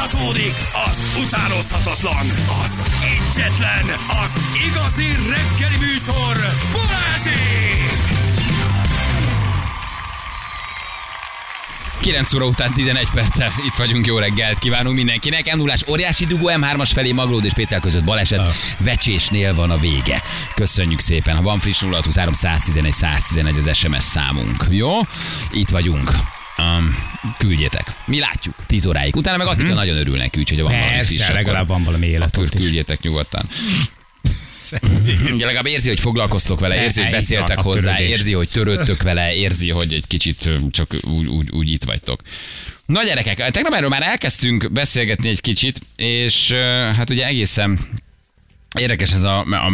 Folytatódik az utánozhatatlan, az egyetlen, az igazi reggeli műsor, Balázsék! 9 óra után 11 perccel itt vagyunk, jó reggelt kívánunk mindenkinek. m 0 óriási dugó M3-as felé Maglód és Pécel között baleset, vecsésnél van a vége. Köszönjük szépen, ha van friss 0 111 111 az SMS számunk. Jó? Itt vagyunk. Um, küldjétek. Mi látjuk 10 óráig. Utána meg Attika nagyon örülnek, úgyhogy ha van valami friss, akkor- legalább van valami akkor életút is. küldjétek nyugodtan. Ugye legalább érzi, hogy foglalkoztok vele, érzi, hogy beszéltek hozzá, érzi, hogy törődtök vele, érzi, hogy egy kicsit ö, csak úgy, úgy, úgy itt vagytok. Na gyerekek, tegnap erről már elkezdtünk beszélgetni egy kicsit, és ö, hát ugye egészen Érdekes ez a, a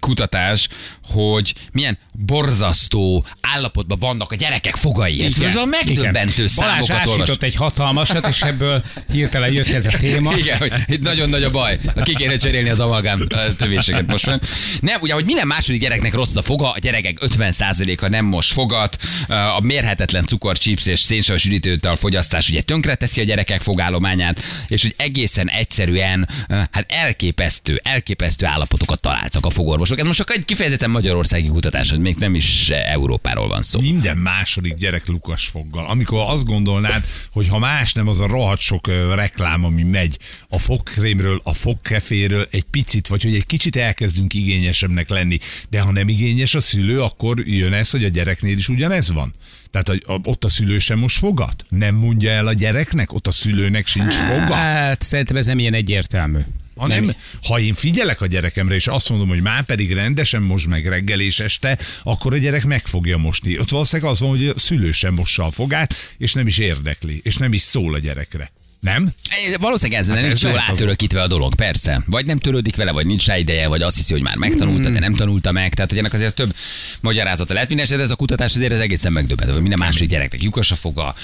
kutatás, hogy milyen borzasztó állapotban vannak a gyerekek fogai. Ez, ez a megdöbbentő Igen. Balázs számokat olvas. ásított egy hatalmasat, és ebből hirtelen jött ez a téma. Igen, hogy itt nagyon nagy a baj. Ki kéne cserélni az amalgám tövéséget most már. Nem, ugye, hogy minden második gyereknek rossz a foga, a gyerekek 50%-a nem mos fogat, a mérhetetlen cukor, chips és szénsavas üdítőtől fogyasztás ugye tönkreteszi a gyerekek fogállományát, és hogy egészen egyszerűen, hát elképesztő, elképesztő állapotokat találtak a fogorvosok. Ez most csak egy kifejezetten magyarországi kutatás, hogy még nem is Európáról van szó. Minden második gyerek lukas foggal. Amikor azt gondolnád, hogy ha más nem az a rohadt sok ö, reklám, ami megy a fogkrémről, a fogkeféről egy picit, vagy hogy egy kicsit elkezdünk igényesebbnek lenni, de ha nem igényes a szülő, akkor jön ez, hogy a gyereknél is ugyanez van. Tehát a, a, ott a szülő sem most fogat? Nem mondja el a gyereknek? Ott a szülőnek sincs foga? Hát szerintem ez nem ilyen egyértelmű. Hanem, ha én figyelek a gyerekemre, és azt mondom, hogy már pedig rendesen most meg reggel és este, akkor a gyerek meg fogja mosni. Ott valószínűleg az van, hogy a szülő sem mossa a fogát, és nem is érdekli, és nem is szól a gyerekre. Nem? Valószínűleg ez, hát nem ez jól átörökítve a dolog, persze. Vagy nem törődik vele, vagy nincs rá ideje, vagy azt hiszi, hogy már megtanulta, de nem tanulta meg. Tehát, hogy ennek azért több magyarázata lehet. Minden esetre ez a kutatás azért ez egészen megdöbbentő, hogy minden második gyereknek lyukas a foga,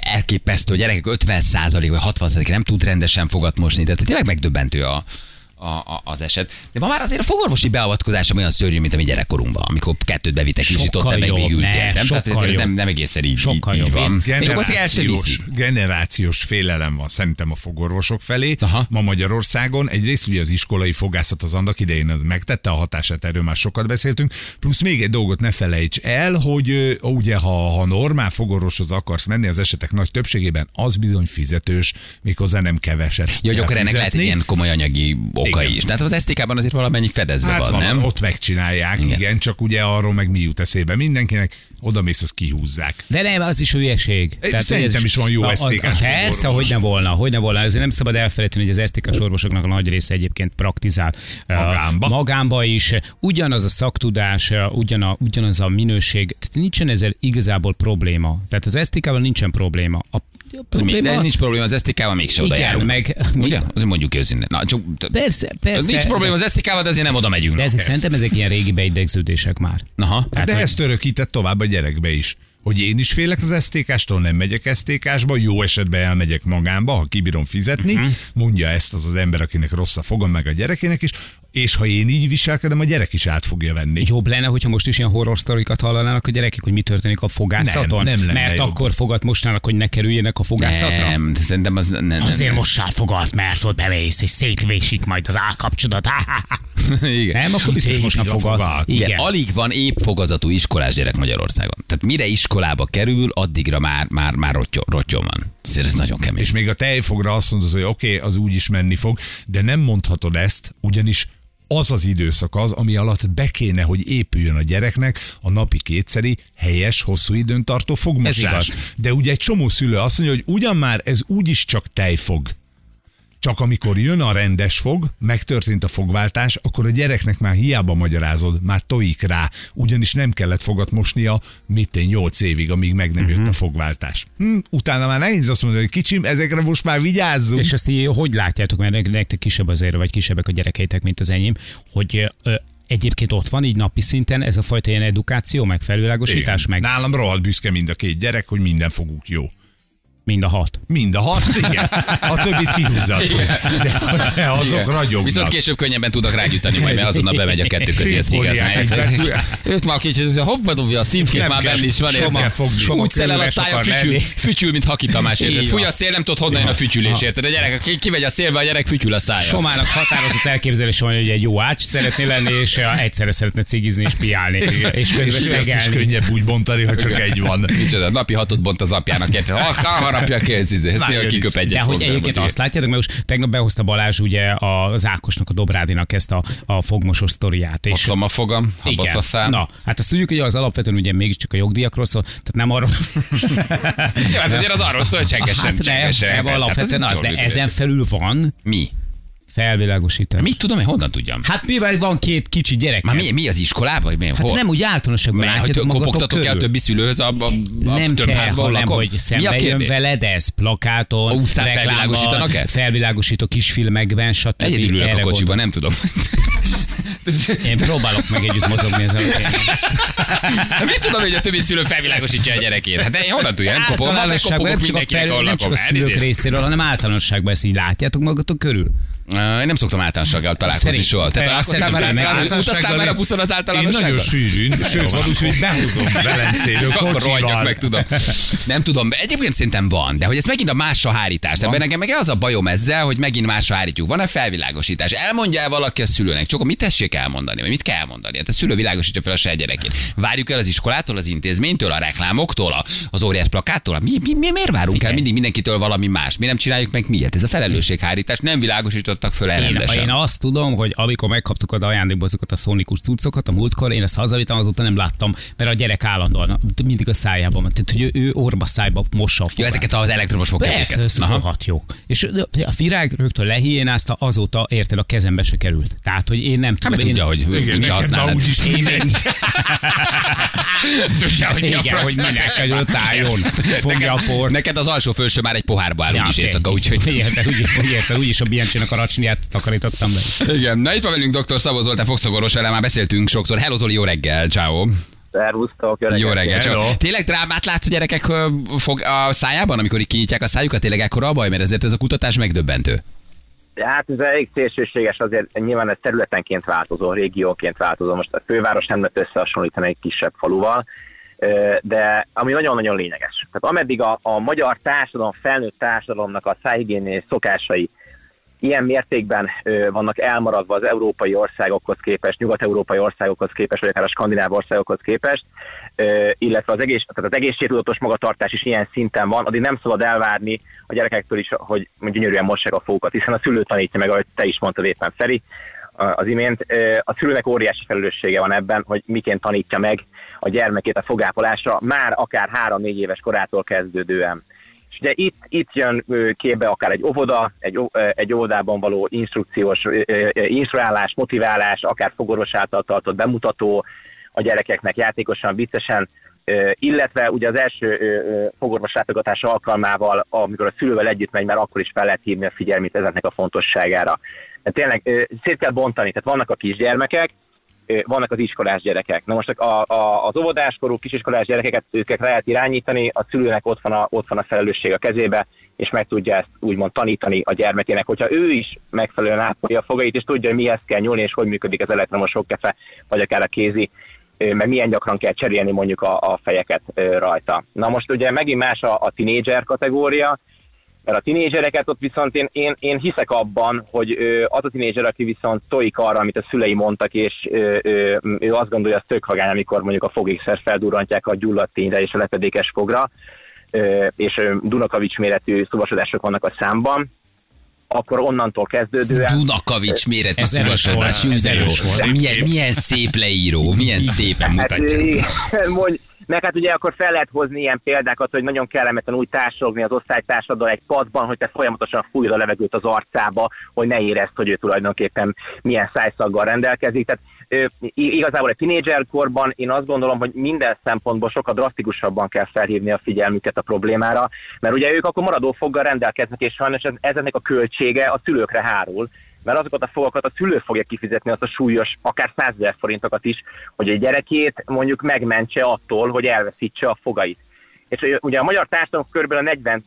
elképesztő, a gyerekek 50 vagy 60 nem tud rendesen fogat mosni. Tehát tényleg megdöbbentő a, a, a, az eset. De ma már azért a fogorvosi beavatkozás olyan szörnyű, mint a mi gyerekkorunkban, amikor kettőt bevittek, és itt ott meg még ültél. ne, Nem? Tehát sokkal ez jobb. nem, nem egészen így, Sokkal így, így jobb. van. Generációs, generációs félelem van szerintem a fogorvosok felé. Aha. Ma Magyarországon egyrészt ugye az iskolai fogászat az annak idején az megtette a hatását, erről már sokat beszéltünk. Plusz még egy dolgot ne felejts el, hogy ugye ha, ha normál fogorvoshoz akarsz menni, az esetek nagy többségében az bizony fizetős, méghozzá nem keveset. Hogy kell akkor ennek lehet egy ilyen komoly anyagi oka Igen. is. Tehát az STK-ban azért valamennyi fedezve Hát van, van, nem? ott megcsinálják, Igen. igen. csak ugye arról meg mi jut eszébe mindenkinek, oda mész, azt kihúzzák. De nem, az is hülyeség. Egy- szerintem ez is van jó STK-s Persze, orvos. hogy ne volna, hogy ne volna. Ezért nem szabad elfelejteni, hogy az STK orvosoknak a nagy része egyébként praktizál. Magánba. Magánba is. Ugyanaz a szaktudás, ugyana, ugyanaz a minőség. Tehát nincsen ezzel igazából probléma. Tehát az STK-val nincsen probléma. A, a Mi, probléma de nincs probléma az STK-val, mégse oda járunk. meg- Ugye? Azért mondjuk őszintén. Na, csak, Persze, persze. Nincs probléma az STK-val, de azért nem oda megyünk. De ezek szerintem ezek ilyen régi beidegződések már. Aha. Tehát, De hogy- ezt örökített tovább a gyerekbe is. Hogy én is félek az STK-stól, nem megyek STK-sba, jó esetben elmegyek magánba, ha kibírom fizetni, uh-huh. mondja ezt az az ember, akinek rossz a fogam, meg a gyerekének is, és ha én így viselkedem, a gyerek is át fogja venni. Jobb lenne, hogyha most is ilyen horror sztorikat hallanának a gyerekek, hogy mi történik a fogászaton? Nem, nem lenne Mert jobb. akkor fogat mostanak, hogy ne kerüljenek a fogászatra? Nem, de szerintem az... Nem, nem, Azért nem. mossál fogat, mert ott bemész, és szétvésik majd az állkapcsodat. Igen. Nem, akkor biztos most fogad. fogad. Igen, Igen. alig van épp fogazatú iskolás gyerek Magyarországon. Tehát mire iskolába kerül, addigra már, már, már rottyom, rottyom van. Ezért ez nagyon kemény. És még a tejfogra azt mondod, hogy oké, okay, az úgy is menni fog, de nem mondhatod ezt, ugyanis az az időszak az, ami alatt be kéne, hogy épüljön a gyereknek a napi kétszeri, helyes, hosszú időn tartó fogmosás. De ugye egy csomó szülő azt mondja, hogy ugyan már ez úgyis csak tejfog. Csak amikor jön a rendes fog, megtörtént a fogváltás, akkor a gyereknek már hiába magyarázod, már tojik rá, ugyanis nem kellett fogat mosnia, mit én 8 évig, amíg meg nem jött a fogváltás. Hm, utána már nehéz azt mondani, hogy kicsim, ezekre most már vigyázzunk. És ezt így hogy látjátok, mert nektek kisebb azért, vagy kisebbek a gyerekeitek, mint az enyém, hogy ö, egyébként ott van így napi szinten ez a fajta ilyen edukáció, meg felvilágosítás, Igen. meg Nálam rohadt büszke mind a két gyerek, hogy minden foguk jó. Mind a hat. Mind a hat, igen. A többit kihúzzatok. De, de azok ragyognak. Viszont később könnyebben tudok rágyújtani majd, mert azonnal bemegy a kettő közé a Szétfogják cigáz. egyben. Őt már kicsit, hoppa dobja a Nem már kell benn is van. soma érted? fogni. Úgy Soma szel el a szája, fütyül, fütyül, mint Haki Tamás. érted? Fúj a szél, nem tudod honnan jön a fütyülés, érted? A gyerek, ki, kimegy a szélbe, a gyerek fütyül a szája. Somának határozott elképzelés van, hogy egy jó ács szeretné lenni, és egyszerre szeretne cigizni és piálni. És közben És sört is szegelni. könnyebb úgy bontani, ha csak egy van. Micsoda, napi hatot bont az apjának, érted? Ha, ha harapja ki, ez, ez Nagyon néha kiköp egyet. De hogy egyébként azt látjátok, mert most tegnap behozta Balázs ugye az Ákosnak, a Dobrádinak ezt a, a fogmosos sztoriát. És Oszlom a fogam, habasz a szám. Na, hát azt tudjuk, hogy az alapvetően ugye mégiscsak a jogdíjakról szól, tehát nem arról. Jó, hát azért az arról szól, hogy csengessen, hát nem, csengessen. nem, hát alapvetően ez az, de ezen felül van Mi? Felvilágosítás. Mit tudom, én honnan tudjam? Hát mivel van két kicsi gyerek? Már mi, mi az iskolában? Mi, Hát hol? nem úgy általánosságban Mert hogy kopogtatok el többi szülőhöz a, a, a nem több te, házban hanem lakom? hogy szembe jön veled ez, plakáton, A utcán reklámban, felvilágosítanak-e? Felvilágosító kisfilmekben, stb. Egyedül ülök a kocsiban, nem tudom. Én próbálok meg együtt mozogni ezzel a. Hát Mit tudom, hogy a többi szülő felvilágosítja a gyerekét? Hát én honnan tudja? Nem kopogom, nem kopogok mindenkinek, ahol nem csak lakom. a szülők részéről, hanem általánosságban ezt így látjátok magatok körül. Én nem szoktam általánossággal találkozni Feri, soha. Te találkoztál már, utaztál már a buszon az Én általánosságban? nagyon sűrűn, sőt, van úgy, hogy behozom Velencéről Akkor rohadjak meg, tudom. Nem tudom, egyébként szerintem van, de hogy ez megint a másra hárítás. De nekem meg az a bajom ezzel, hogy megint másra hárítjuk. Van-e felvilágosítás? Elmondja el valaki a szülőnek? Csak mit tessék elmondani? Vagy mit kell elmondani? Hát a szülő világosítja fel a saját gyerekét. Várjuk el az iskolától, az intézménytől, a reklámoktól, a- az óriás plakáttól. Mi, mi, mi, miért várunk el mindig mindenkitől valami más? Mi nem csináljuk meg miért? Ez a felelősséghárítás. Nem világosítottak föl el Én, én azt tudom, hogy amikor megkaptuk az ajándékba azokat a szónikus cuccokat a múltkor, én ezt hazavittem, azóta nem láttam, mert a gyerek állandóan mindig a szájában van. Tehát, hogy ő, ő orba szájba mossa a Jó, fogát. ezeket az elektromos Persze, fogkeféket. ez rohadt jó. És a virág rögtön lehiénázta, azóta érted a kezembe se került. Tehát, hogy én nem Hát tudom. mert én... tudja, hogy Igen, úgyse neked használod. már úgyis Én. Tudja, hogy mi a Igen, hogy minek, hogy ott álljon, fogja a port. Neked az alsó felső már egy pohárba áll úgyis éjszaka, úgyhogy... Igen, úgy, úgy érted, úgyis a Biancsének a racsniát takarítottam be. Igen, na itt van velünk dr. Szabó Zoltán fogszagorvos, vele már beszéltünk sokszor. Hello Zoli, jó reggel, ciao. Szervusztok, jó reggelt. Jó reggel. Hello. ciao. Tényleg drámát látsz a gyerekek fog a szájában, amikor így kinyitják a szájukat? Tényleg ekkora a baj, mert ezért ez a kutatás megdöbbentő. Hát ez elég szélsőséges, azért nyilván ez területenként változó, régióként változó. Most a főváros nem lehet összehasonlítani egy kisebb faluval, de ami nagyon-nagyon lényeges. Tehát ameddig a, a magyar társadalom, felnőtt társadalomnak a szájhigiéniai szokásai ilyen mértékben vannak elmaradva az európai országokhoz képest, nyugat-európai országokhoz képest, vagy akár a skandináv országokhoz képest, illetve az, egész, tehát az egészségtudatos magatartás is ilyen szinten van, addig nem szabad elvárni a gyerekektől is, hogy gyönyörűen mossák a fogukat, hiszen a szülő tanítja meg, ahogy te is mondtad éppen Feri, az imént. A szülőnek óriási felelőssége van ebben, hogy miként tanítja meg a gyermekét a fogápolásra, már akár három-négy éves korától kezdődően. És ugye itt, itt jön képbe akár egy óvoda, egy, egy óvodában való instrukciós instruálás, motiválás, akár fogorvos által tartott bemutató a gyerekeknek játékosan, viccesen, illetve ugye az első fogorvos látogatás alkalmával, amikor a szülővel együtt megy, már akkor is fel lehet hívni a figyelmét ezeknek a fontosságára. De tényleg szét kell bontani, tehát vannak a kisgyermekek, vannak az iskolás gyerekek. Na most a, a, az óvodáskorú kisiskolás gyerekeket őket lehet irányítani, a szülőnek ott van a, ott van a felelősség a kezébe, és meg tudja ezt úgymond tanítani a gyermekének, hogyha ő is megfelelően ápolja a fogait, és tudja, hogy mihez kell nyúlni, és hogy működik az elektromos fogkefe, vagy akár a kézi, meg milyen gyakran kell cserélni mondjuk a, a fejeket rajta. Na most ugye megint más a, a tinédzser kategória, mert a tinédzsereket ott viszont én, én, én hiszek abban, hogy ö, az a tinédzser, aki viszont tojik arra, amit a szülei mondtak, és ö, ö, ő azt gondolja, hogy az tök vagány, amikor mondjuk a fogékszer feldurrantják a gyulladt tényre és a lepedékes fogra, ö, és ö, Dunakavics méretű szuvasodások vannak a számban, akkor onnantól kezdődően... Dunakavics méretű volt. Milyen, milyen szép leíró, milyen szépen Hát, mutatja. igen, mondj, meg hát ugye akkor fel lehet hozni ilyen példákat, hogy nagyon kellemetlen úgy társadalmi az osztálytársaddal egy padban, hogy te folyamatosan fújod a levegőt az arcába, hogy ne érezd, hogy ő tulajdonképpen milyen szájszaggal rendelkezik. Tehát igazából egy tinédzser korban én azt gondolom, hogy minden szempontból sokkal drasztikusabban kell felhívni a figyelmüket a problémára, mert ugye ők akkor maradó foggal rendelkeznek, és sajnos ez, ezeknek a költsége a szülőkre hárul, mert azokat a fogakat a szülő fogja kifizetni, azt a súlyos, akár 100 ezer forintokat is, hogy a gyerekét mondjuk megmentse attól, hogy elveszítse a fogait. és ugye a magyar társadalom kb. a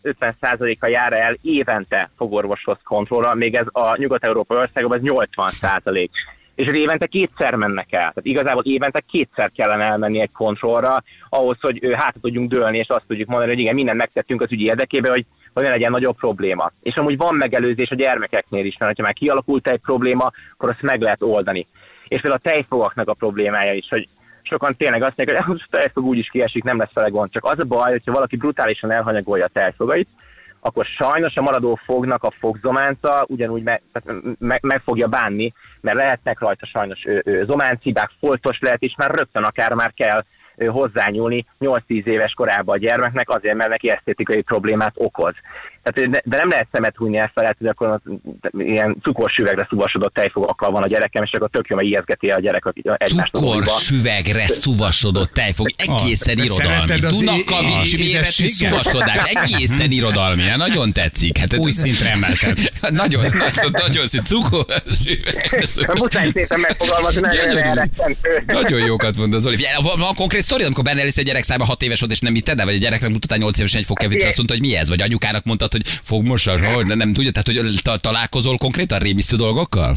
40-50%-a jár el évente fogorvoshoz kontrollra, még ez a nyugat-európai országokban ez 80 százalék. És ez évente kétszer mennek el. Tehát igazából évente kétszer kellene elmenni egy kontrollra, ahhoz, hogy hátra tudjunk dőlni, és azt tudjuk mondani, hogy igen, mindent megtettünk az ügyi érdekében, hogy, hogy ne legyen nagyobb probléma. És amúgy van megelőzés a gyermekeknél is, mert ha már kialakult egy probléma, akkor azt meg lehet oldani. És például a tejfogaknak a problémája is, hogy sokan tényleg azt mondják, hogy a tejfog úgyis kiesik, nem lesz vele gond. Csak az a baj, hogyha valaki brutálisan elhanyagolja a tejfogait, akkor sajnos a maradó fognak a fogzománca ugyanúgy meg, tehát meg, fogja bánni, mert lehetnek rajta sajnos ö, zománcibák, foltos lehet, és már rögtön akár már kell hozzányúlni 8-10 éves korában a gyermeknek, azért, mert neki esztétikai problémát okoz. Tehát, de- de nem lehet szemet hújni ezt felett, hogy akkor ilyen cukorsüvegre szuvasodott tejfogakkal van a gyerekem, és akkor tök jó, mert ijeszgeti a gyerek egymást a Cukor, moziba. süvegre szuvasodott tejfog, egészen De irodalmi. Dunakavics méretű szuvasodás, egészen irodalmi. Nagyon tetszik. Hát, Új szintre emelted. nagyon, nagyon, nagyon szép cukor, süveg. Muszáj szépen megfogalmazni, nagyon jókat mond az. Figyelj, Van, konkrét sztori, amikor benne egy gyerek szájba 6 éves volt, és nem hitted el, vagy a gyereknek mutattál 8 évesen egy fogkevét, és azt mondta, hogy mi ez? Vagy anyukának mondtad, hogy fogmosas, hogy nem, tudja, tehát hogy ta- találkozol konkrétan rémisztő dolgokkal?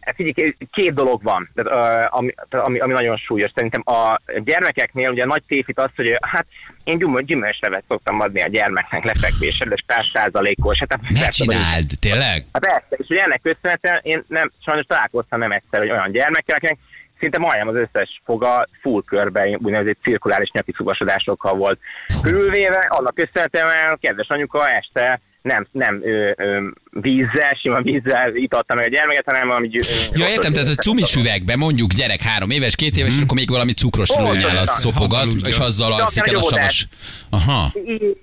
Hát figyelj, két- dolog van, tehát, ami, ami, ami nagyon súlyos. Szerintem a gyermekeknél ugye a nagy tévhit az, hogy hát én gyümölcs, gyümölcslevet szoktam adni a gyermeknek lefekvésre, de 100%-os. Hát, Ne persze, hogy- csináld, tényleg? Hát persze, és ugye ennek köszönhetően én nem, sajnos találkoztam nem egyszer, hogy olyan gyermekkel, akinek szinte majdnem az összes foga full körben úgynevezett cirkuláris nyaki szugasodásokkal volt. Körülvéve, annak köszönhetően kedves anyuka este nem, nem ö, ö, vízzel, sima vízzel itatta meg a gyermeket, hanem valami gyű, ö, Ja, értem, tehát a cumis üvegbe mondjuk gyerek három éves, két éves, és akkor még valami cukros lőnyálat szopogat, Haláludja. és azzal alszik el a savas. Aha.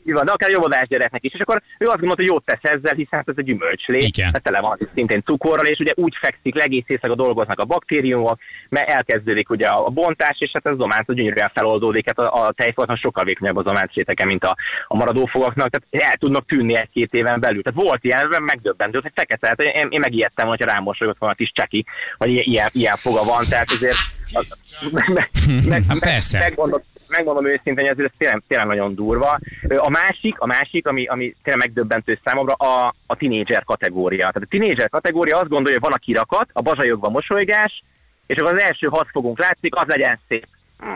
Így van, de akár jobbodás gyereknek is. És akkor ő azt gondolta, hogy jót tesz ezzel, hiszen hát ez a gyümölcslé, Igen. hát tele van szintén cukorral, és ugye úgy fekszik, legész éjszaka dolgoznak a baktériumok, mert elkezdődik ugye a bontás, és hát ez zománc gyönyörűen feloldódik, hát a, a tejfogatnak sokkal vékonyabb a zománc rétege, mint a, a maradó fogaknak, tehát el tudnak tűnni egy-két éven belül. Tehát volt ilyen, megdöbbentő, hogy fekete, hát én, én megijedtem, hogyha rám mosolygott volna a kis cseki, hogy ilyen, ilyen, foga van, tehát azért az, meg, meg, meg, megmondom, megmondom őszintén, hogy ez, tényleg, tényleg nagyon durva. A másik, a másik ami, ami tényleg megdöbbentő számomra, a, a tinédzser kategória. Tehát a tinédzser kategória azt gondolja, hogy van a kirakat, a bazsajogva mosolygás, és akkor az első hat fogunk látszik, az legyen szép,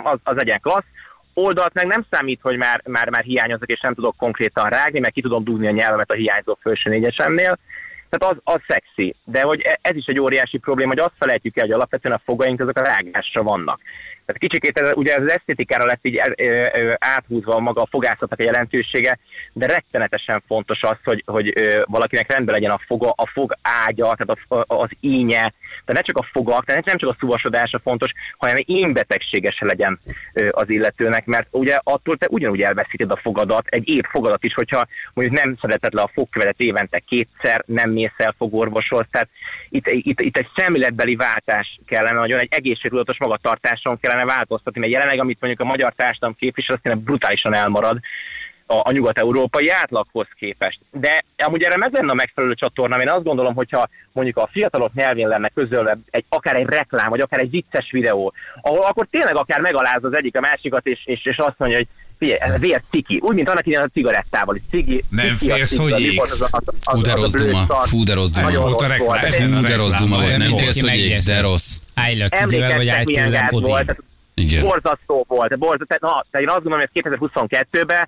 az, az legyen klassz. Oldalt meg nem számít, hogy már, már, már hiányozok, és nem tudok konkrétan rágni, mert ki tudom dugni a nyelvemet a hiányzó felső négyesemnél. Tehát az, az szexi. De hogy e- ez is egy óriási probléma, hogy azt felejtjük el, hogy alapvetően a fogaink azok a rágásra vannak. Tehát kicsikét ez, ugye az esztétikára lett így áthúzva maga a fogászatnak a jelentősége, de rettenetesen fontos az, hogy, hogy valakinek rendben legyen a foga, a fog ágya, tehát a, az ínye, de ne csak a fogak, tehát nem csak a szuvasodása fontos, hanem énbetegsége se legyen az illetőnek, mert ugye attól te ugyanúgy elveszíted a fogadat, egy épp fogadat is, hogyha mondjuk nem szedheted le a fogkövetet évente kétszer, nem mész el fogorvoshoz, tehát itt, itt, itt egy szemléletbeli váltás kellene, nagyon egy egészségtudatos magatartáson kellene változtatni, mert jelenleg, amit mondjuk a magyar társadalom képvisel, tényleg brutálisan elmarad a, a nyugat-európai átlaghoz képest. De amúgy erre meg lenne a megfelelő csatorna, én azt gondolom, hogyha mondjuk a fiatalok nyelvén lenne közölve egy, akár egy reklám, vagy akár egy vicces videó, ahol akkor tényleg akár megaláz az egyik a másikat, és, és, és azt mondja, hogy figyelj, ez vér ciki. Úgy, mint annak idején a cigarettával. Cigi, Nem ciki félsz, hogy égsz? volt az a- az- az- Fú, de az a rossz blőtt duma. szar. Fú, de rossz duma. Nagyon Volt a rossz reklám. volt. Ez De- nem Fú, de rossz duma volt, nem félsz, hogy égsz, de rossz. Állj le a cigivel, vagy állj tőlem borzasztó volt. Borzasztó. Tehát, na, tehát én azt gondolom, hogy ez 2022-ben ö,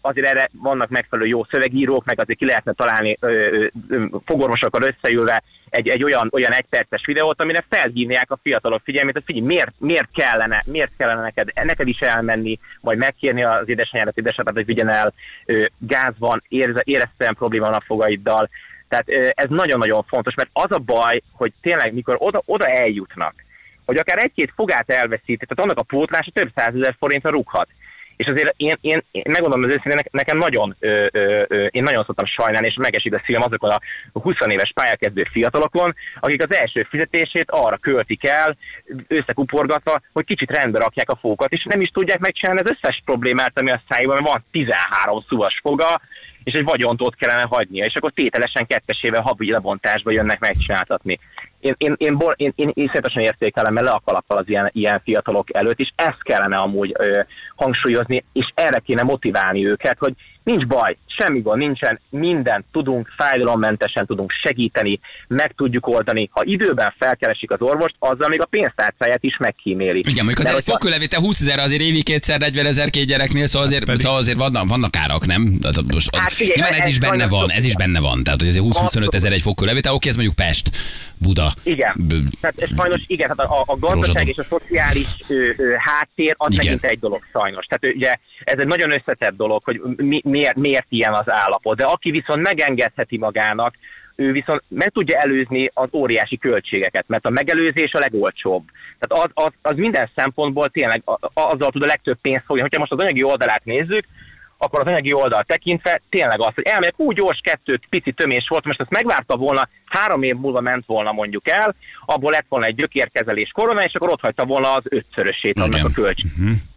azért erre vannak megfelelő jó szövegírók, meg azért ki lehetne találni fogorvosokkal összeülve egy, egy olyan, olyan egyperces videót, amire felhívják a fiatalok figyelmét, hogy figyelj, miért, miért, kellene, miért kellene neked, neked is elmenni, vagy megkérni az édesanyádat, édesapádat, hogy vigyen el, gáz van, érez, éreztem probléma van a fogaiddal. Tehát ez nagyon-nagyon fontos, mert az a baj, hogy tényleg mikor oda, oda eljutnak, hogy akár egy-két fogát elveszít, tehát annak a pótlása több százezer forintra rúghat. És azért én, én, én megmondom az őszintén, nek- nekem nagyon, ö, ö, ö, én nagyon szoktam sajnálni, és megesik a szívem azokon a 20 éves pályakezdő fiatalokon, akik az első fizetését arra költik el, összekuporgatva, hogy kicsit rendbe rakják a fókat, és nem is tudják megcsinálni az összes problémát, ami a szájban, van. 13 szuvas foga, és egy vagyont ott kellene hagynia, és akkor tételesen kettesével havi lebontásba jönnek megcsináltatni. Én, én, én, én, én, én, én szépen értékelem, mert le a kalappal az ilyen, ilyen fiatalok előtt, és ezt kellene amúgy ö, hangsúlyozni, és erre kéne motiválni őket, hogy nincs baj, semmi gond nincsen, mindent tudunk, fájdalommentesen tudunk segíteni, meg tudjuk oldani. Ha időben felkeresik az orvost, azzal még a pénztárcáját is megkíméli. Igen, mondjuk De az egy fokkőlevétel 20 ezer azért évi kétszer 40 ezer két gyereknél, szóval azért, Pedig- szóval azért vannak, vannak árak, nem? Most, Hát figyelj, nyilván ez ez is benne van, ez is benne van. Tehát, hogy azért 20-25 ezer egy fokkőlevétel, oké, ez mondjuk Pest, Buda. Igen. B- Tehát ez sajnos igen, tehát a, a gazdaság és a szociális ö, ö, háttér az Igen. megint egy dolog sajnos. Tehát ugye ez egy nagyon összetett dolog, hogy mi, miért, miért ilyen az állapot. De aki viszont megengedheti magának, ő viszont meg tudja előzni az óriási költségeket, mert a megelőzés a legolcsóbb. Tehát az, az, az minden szempontból tényleg azzal tud a legtöbb pénzt fogni. Hogyha most az anyagi oldalát nézzük, akkor az anyagi oldal tekintve tényleg az, hogy elmegyek úgy gyors kettőt, pici tömés volt, most ezt megvárta volna, három év múlva ment volna mondjuk el, abból lett volna egy gyökérkezelés korona, és akkor ott hagyta volna az ötszörösét annak a költség.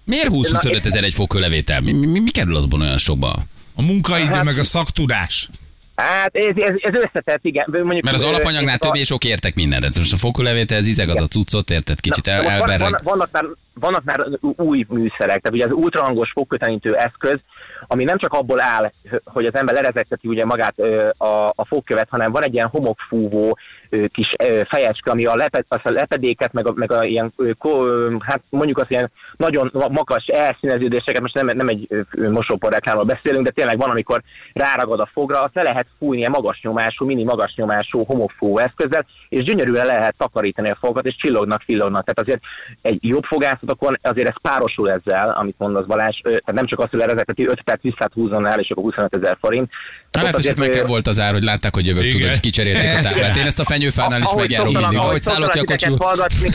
Miért 20-25 ezer egy fokkőlevétel? Mi, mi, mi kerül azban olyan sokba? A munkaidő, Hát- meg a szaktudás. Hát ez, ez, ez összetett, igen. Mondjuk, Mert az alapanyagnál több és sok értek mindent. Tehát most a fokkőlevétel, ez izeg az a cuccot, érted? Kicsit Na, el, van, van, vannak, már, vannak már új műszerek, tehát ugye az ultrahangos fogkötenítő eszköz, ami nem csak abból áll, hogy az ember lerezegteti ugye magát a, a fogkövet, hanem van egy ilyen homokfúvó kis fejecske, ami a, leped, a lepedéket, meg a, meg a ilyen, hát mondjuk az ilyen nagyon ma- magas elszíneződéseket, most nem, nem egy mosópor reklámról beszélünk, de tényleg van, amikor ráragad a fogra, azt le lehet fújni ilyen magas nyomású, mini magas nyomású homokfúvó eszközzel, és gyönyörűen le lehet takarítani a fogat, és csillognak, villognak. Tehát azért egy jobb fogászatokon azért ez párosul ezzel, amit mondasz Balázs, tehát nem csak azt, hogy lerezekteti 5 perc visszát húzzon el, és akkor 25 ezer forint. Hát hogy azért, nekem volt az ár, hogy látták, hogy jövök, tudod, és kicserélték a táblát. Én ezt a fenyőfánál is megjárom mindig. Ahogy szállok ki a hallgatni,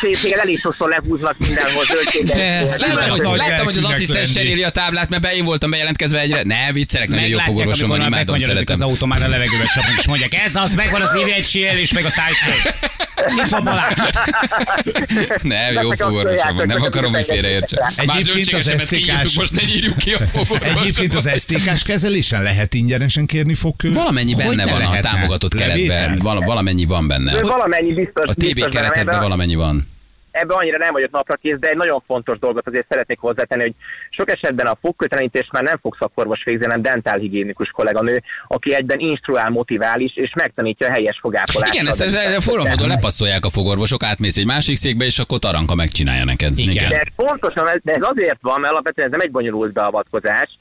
Téged elég sokszor lehúznak mindenhol zöldséget. Láttam, hogy, Nagy láttam, hogy az asszisztens cseréli a táblát, mert be én voltam bejelentkezve egyre. Ne, viccelek, nagyon jó fogorvosom van, imádom, szeretem. az autó, már a levegőbe csapnak, és mondják, ez az, megvan az ívjegysíl, és meg a tájföld. Itt van Balázs. Nem, jó fogorvosom van, nem akarom, hogy félreértse. Egyébként az STK-s most ne írjuk ki a fogorvosomat. Egyébként az STK-s kezelésen lehet ingyenesen kérni fogkő? Valamennyi benne ne van a lehetne? támogatott keretben, val- valamennyi van benne. Valamennyi biztos, A TB ebben- valamennyi van. Ebbe annyira nem vagyok napra kész, de egy nagyon fontos dolgot azért szeretnék hozzátenni, hogy sok esetben a fogkötelenítést már nem fog szakorvos végzni, hanem dentálhigiénikus kolléganő, aki egyben instruál, motivál is, és megtanítja a helyes fogápolást. Igen, ezt, ezt, ezt forró módon lepasszolják a fogorvosok, átmész egy másik székbe, és akkor taranka megcsinálja neked. Igen. De ez pontosan, de ez azért van, mert alapvetően ez nem egy bonyolult beavatkozás,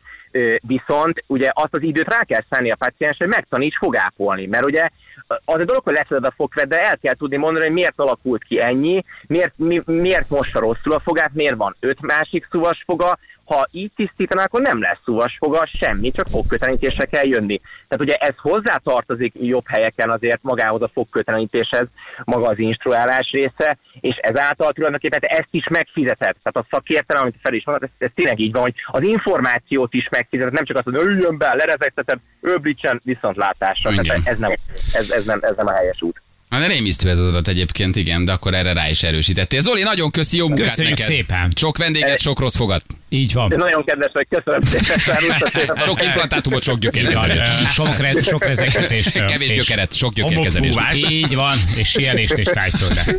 viszont ugye azt az időt rá kell szállni a paciens, hogy megtaníts fogápolni, mert ugye az egy dolog, hogy leszed a fogvet, de el kell tudni mondani, hogy miért alakult ki ennyi, miért, mi, miért mossa rosszul a fogát, miért van öt másik szuvas foga, ha így tisztítaná, akkor nem lesz szuvas foga, semmi, csak fogkötelenítésre kell jönni. Tehát ugye ez hozzátartozik jobb helyeken azért magához a fogkötelenítéshez, maga az instruálás része, és ezáltal tulajdonképpen ezt is megfizeted. Tehát a szakértelem, amit fel is mondod, ez, ez tényleg így van, hogy az információt is megfizeted, nem csak azt, hogy üljön be, lerezegteted, öblítsen viszontlátásra. Igen. Tehát ez nem, ez, ez, nem, ez nem a helyes út. Hát de rémisztő ez az adat egyébként, igen, de akkor erre rá is erősítettél. Zoli, nagyon köszi, jó munkát Köszönjük neked. szépen. Sok vendéget, sok rossz fogat. Így van. Nagyon kedves vagy, köszönöm szépen. Sok implantátumot, sok gyökérkezelést. Sok, re, sok rezegtetést. Kevés és- gyökeret, sok gyökérkezelést. Így van, és sielést és tájföldet.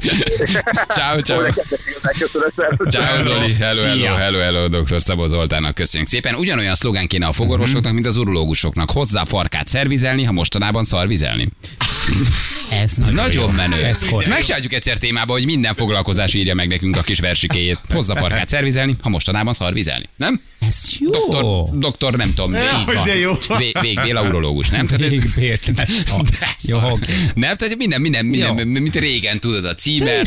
Ciao, ciao. Köszönöm, szervusztok. Ciao, Zoli. Hello, hello, hello, hello, dr. Szabó Zoltánnak köszönjük szépen. Ugyanolyan szlogán kéne a fogorvosoknak, mint az urológusoknak. Hozzá farkát szervizelni, ha mostanában szarvizelni. Ez nagyon, Nagyon jó. menő. Ez Ezt megcsináljuk egyszer témába, hogy minden foglalkozás írja meg nekünk a kis versikéjét. Hozzá farkát szervizelni, ha mostanában szarvizelni. Nem? Ez jó. Doktor, doktor nem tudom, Jaj, vég, de jó. Vég, végbél a urológus, nem? De Jó, oké. Nem, tehát minden, minden, minden, Jó. mint régen tudod, a címer,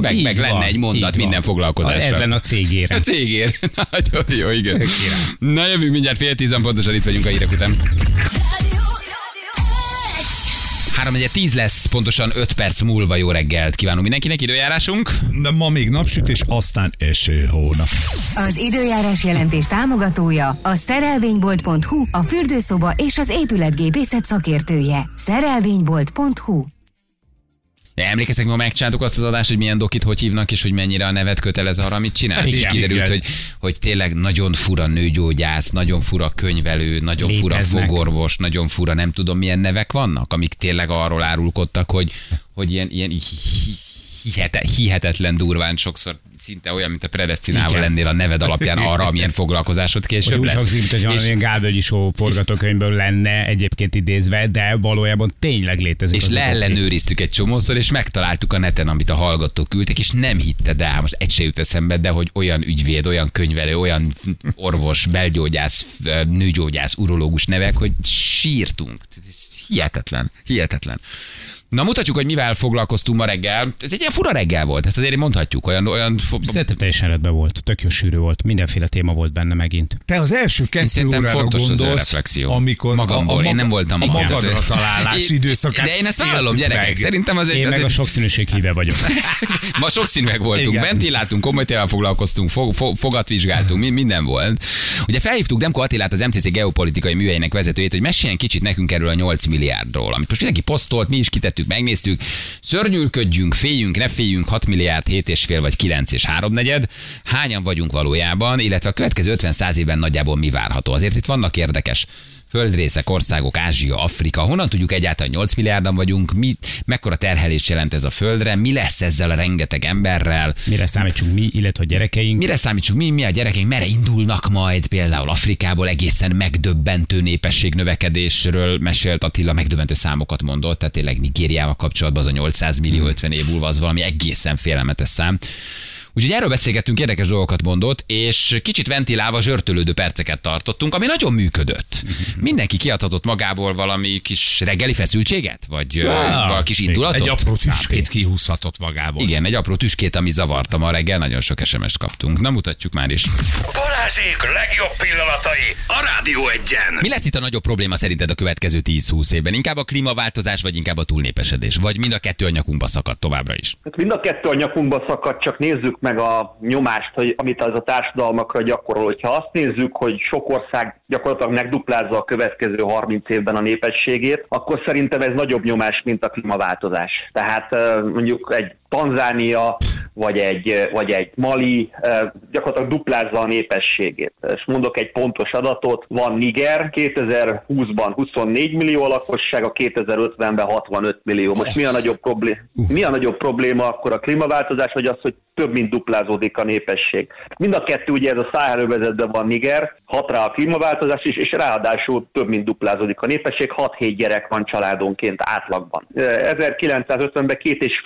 meg, Így meg lenne egy mondat így minden foglalkozásra. Ez lenne a cégére. A cégér. Nagyon jó, igen. Na jövünk mindjárt fél tízan, pontosan itt vagyunk a hírek után. 3 10 lesz, pontosan 5 perc múlva jó reggelt kívánunk mindenkinek, időjárásunk. De ma még napsütés, aztán eső hónap. Az időjárás jelentés támogatója a szerelvénybolt.hu, a fürdőszoba és az épületgépészet szakértője. Szerelvénybolt.hu Emlékeztek, mikor megcsináltuk azt az adást, hogy milyen dokit hogy hívnak, és hogy mennyire a nevet kötelez arra, amit csinál? És Igen. kiderült, Igen. hogy, hogy tényleg nagyon fura nőgyógyász, nagyon fura könyvelő, nagyon Léteznek. fura fogorvos, nagyon fura nem tudom milyen nevek vannak, amik tényleg arról árulkodtak, hogy, hogy ilyen, ilyen hi- hi- hihete, hihetetlen durván sokszor szinte olyan, mint a predestinálva Igen. lennél a neved alapján arra, amilyen foglalkozásod később úgy lesz. hangzik, mint hogy És- valami Gádölgyi Show forgatókönyvből lenne egyébként idézve, de valójában tényleg létezik. és leellenőriztük egy csomószor, és megtaláltuk a neten, amit a hallgatók küldtek, és nem hitted el, most egy se jut eszembe, de hogy olyan ügyvéd, olyan könyvelő, olyan orvos, belgyógyász, nőgyógyász, urológus nevek, hogy sírtunk. Hihetetlen, hihetetlen. Na mutatjuk, hogy mivel foglalkoztunk ma reggel. Ez egy ilyen fura reggel volt, ezt azért mondhatjuk. Olyan, olyan Szerintem teljesen rendben volt, tök jó sűrű volt, mindenféle téma volt benne megint. Te az első kettő órára fontos az gondolsz, önreflexió. amikor Magamból, a, a, én nem voltam a magadra találás időszakát. De én ezt vállalom, gyerekek. meg. Szerintem az egy, Én az meg egy a sokszínűség híve vagyok. Ma sokszínűek voltunk, ventiláltunk, komoly témával foglalkoztunk, fog, fog, fogat vizsgáltunk, mi- minden volt. Ugye felhívtuk Demko Attilát, az MCC geopolitikai műhelyének vezetőjét, hogy meséljen kicsit nekünk erről a 8 milliárdról, amit most mindenki posztolt, mi is kitettük, megnéztük. Szörnyűködjünk, féljünk, ne féljünk, 6 milliárd, 7 és vagy 9 és 3 negyed. Hányan vagyunk valójában, illetve a következő 50-100 évben nagyjából mi várható. Azért itt vannak érdekes földrészek, országok, Ázsia, Afrika. Honnan tudjuk egyáltalán 8 milliárdan vagyunk? Mi, mekkora terhelést jelent ez a földre? Mi lesz ezzel a rengeteg emberrel? Mire számítsunk mi, illetve a gyerekeink. Mire számítsunk mi, mi a gyerekeink, merre indulnak majd, például Afrikából egészen megdöbbentő népességnövekedésről mesélt Attila, megdöbbentő számokat mondott, tehát tényleg Nigériával kapcsolatban az a 800 millió 50 év múlva az valami egészen félelmetes szám. Úgyhogy erről beszélgettünk, érdekes dolgokat mondott, és kicsit ventilálva zsörtölődő perceket tartottunk, ami nagyon működött. Mindenki kiadhatott magából valami kis reggeli feszültséget? Vagy wow. valami kis indulatot? Egy apró tüskét kihúzhatott magából. Igen, egy apró tüskét, ami zavarta ma reggel, nagyon sok SMS-t kaptunk. Na mutatjuk már is. Balázsék legjobb pillanatai a Rádió egyen. Mi lesz itt a nagyobb probléma szerinted a következő 10-20 évben? Inkább a klímaváltozás, vagy inkább a túlnépesedés? Vagy mind a kettő a nyakunkba szakadt továbbra is? Hát mind a kettő a nyakunkba szakad, csak nézzük meg a nyomást, hogy amit az a társadalmakra gyakorol. Hogyha azt nézzük, hogy sok ország gyakorlatilag megduplázza a következő 30 évben a népességét, akkor szerintem ez nagyobb nyomás, mint a klímaváltozás. Tehát eh, mondjuk egy Tanzánia, vagy egy, eh, vagy egy Mali eh, gyakorlatilag duplázza a népességét. És mondok egy pontos adatot, van Niger, 2020-ban 24 millió a lakossága, 2050-ben 65 millió. Most mi a nagyobb probléma? Mi a nagyobb probléma akkor a klímaváltozás, vagy az, hogy több mint duplázódik a népesség. Mind a kettő ugye ez a száhelővezetben van Niger, hat rá a klímaváltozás is, és ráadásul több mint duplázódik a népesség, 6-7 gyerek van családonként átlagban. Eh, 1950-ben két és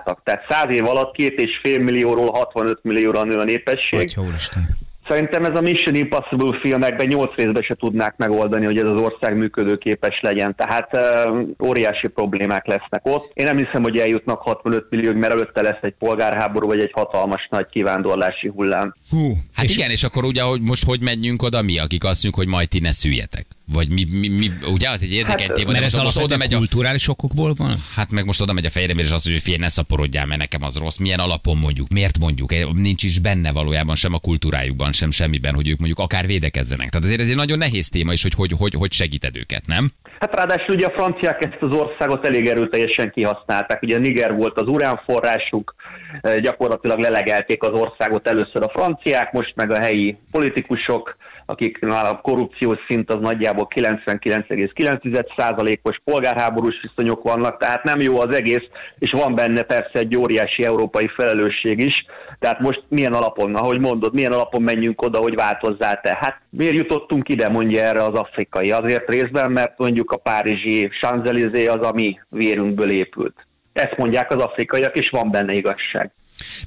álltak, tehát 100 év alatt két és fél millióról 65 millióra nő a népesség. Atya úristen. Szerintem ez a Mission Impossible filmekben 8 részben se tudnák megoldani, hogy ez az ország működőképes legyen. Tehát uh, óriási problémák lesznek ott. Én nem hiszem, hogy eljutnak 65 millióig, mert előtte lesz egy polgárháború, vagy egy hatalmas nagy kivándorlási hullám. Hú, Hát és igen, és akkor ugye, hogy most hogy menjünk oda mi, akik azt mondjuk, hogy majd ti ne szüljetek? Vagy mi, mi, mi ugye az egy érzékeny Hát, téma, de most, most oda megy a, kulturális okokból van? Hát meg most oda megy a fejremére, és azt mondja, hogy fél, ne szaporodjál, mert nekem az rossz. Milyen alapon mondjuk? Miért mondjuk? Nincs is benne valójában sem a kultúrájukban, sem semmiben, hogy ők mondjuk akár védekezzenek. Tehát azért ez egy nagyon nehéz téma is, hogy hogy, hogy, hogy segíted őket, nem? Hát ráadásul ugye a franciák ezt az országot elég erőteljesen kihasználták. Ugye Niger volt az uránforrásuk, eh, gyakorlatilag lelegelték az országot először a franciák, most meg a helyi politikusok, akiknál a korrupciós szint az nagyjából 99,9%-os polgárháborús viszonyok vannak, tehát nem jó az egész, és van benne persze egy óriási európai felelősség is. Tehát most milyen alapon, ahogy mondod, milyen alapon menjünk oda, hogy változzál te? Hát miért jutottunk ide, mondja erre az afrikai? Azért részben, mert mondjuk a párizsi Champs-Élysées az a mi vérünkből épült. Ezt mondják az afrikaiak, és van benne igazság.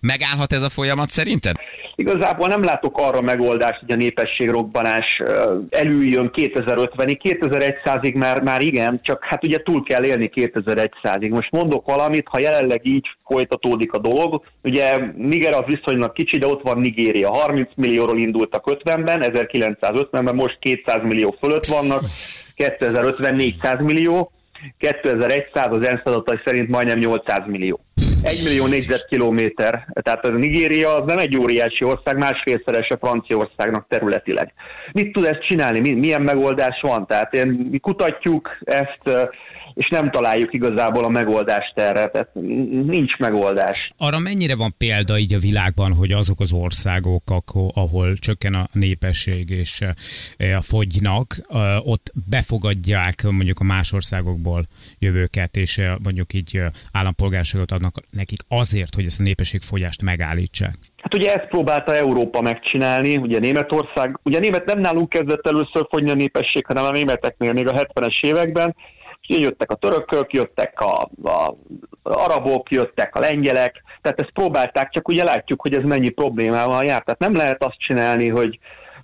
Megállhat ez a folyamat szerinted? Igazából nem látok arra megoldást, hogy a népességrobbanás ö, elüljön 2050-ig, 2100-ig már, már igen, csak hát ugye túl kell élni 2100-ig. Most mondok valamit, ha jelenleg így folytatódik a dolog, ugye Niger az viszonylag kicsi, de ott van Nigéria. 30 millióról indultak 50-ben, 1950-ben, most 200 millió fölött vannak, 2050 400 millió, 2100 az ENSZ adatai szerint majdnem 800 millió. 1 millió négyzetkilométer. Tehát az Nigéria az nem egy óriási ország, másfélszeres a Franciaországnak területileg. Mit tud ezt csinálni? Mi- Milyen megoldás van? Tehát én, mi kutatjuk ezt, és nem találjuk igazából a megoldást erre. Tehát nincs megoldás. Arra mennyire van példa így a világban, hogy azok az országok, ahol csökken a népesség és eh, fogynak, eh, ott befogadják mondjuk a más országokból jövőket, és eh, mondjuk így állampolgárságot adnak nekik azért, hogy ezt a népességfogyást megállítsák. Hát ugye ezt próbálta Európa megcsinálni, ugye Németország, ugye Német nem nálunk kezdett először fogyni a népesség, hanem a németeknél még a 70-es években, jöttek a törökök, jöttek a, a arabok, jöttek a lengyelek, tehát ezt próbálták, csak ugye látjuk, hogy ez mennyi problémával jár. Tehát nem lehet azt csinálni, hogy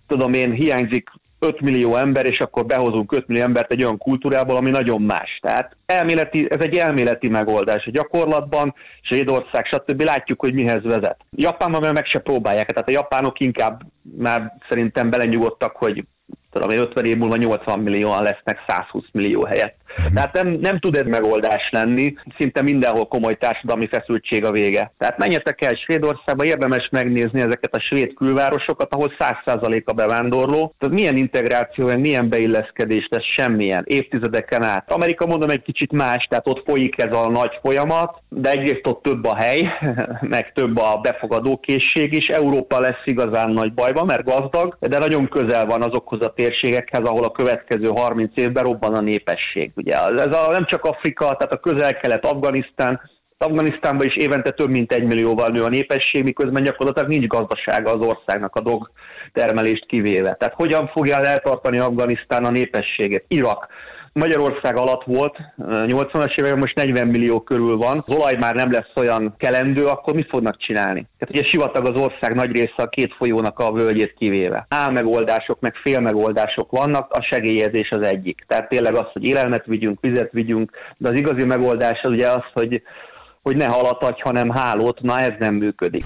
tudom én, hiányzik 5 millió ember, és akkor behozunk 5 millió embert egy olyan kultúrából, ami nagyon más. Tehát elméleti, ez egy elméleti megoldás. A gyakorlatban, Svédország, stb. látjuk, hogy mihez vezet. Japánban már meg se próbálják, tehát a japánok inkább már szerintem belenyugodtak, hogy tudom én, 50 év múlva 80 millióan lesznek 120 millió helyett. Tehát nem, nem tud ez megoldás lenni, szinte mindenhol komoly társadalmi feszültség a vége. Tehát menjetek el Svédországba, érdemes megnézni ezeket a svéd külvárosokat, ahol 100% a bevándorló. Tehát milyen integráció, milyen beilleszkedés, ez semmilyen, évtizedeken át. Amerika mondom egy kicsit más, tehát ott folyik ez a nagy folyamat, de egyrészt ott több a hely, meg több a befogadókészség is. Európa lesz igazán nagy bajban, mert gazdag, de nagyon közel van azokhoz a térségekhez, ahol a következő 30 évben robban a népesség. Ugye ez a, nem csak Afrika, tehát a közel-kelet, Afganisztán, Afganisztánban is évente több mint egy millióval nő a népesség, miközben gyakorlatilag nincs gazdasága az országnak a dog termelést kivéve. Tehát hogyan fogja eltartani Afganisztán a népességét? Irak. Magyarország alatt volt, 80-as években most 40 millió körül van, az olaj már nem lesz olyan kelendő, akkor mit fognak csinálni? Tehát ugye sivatag az ország nagy része a két folyónak a völgyét kivéve. Álmegoldások, meg félmegoldások vannak, a segélyezés az egyik. Tehát tényleg az, hogy élelmet vigyünk, vizet vigyünk, de az igazi megoldás az ugye az, hogy hogy ne halat hanem hálót, na ez nem működik.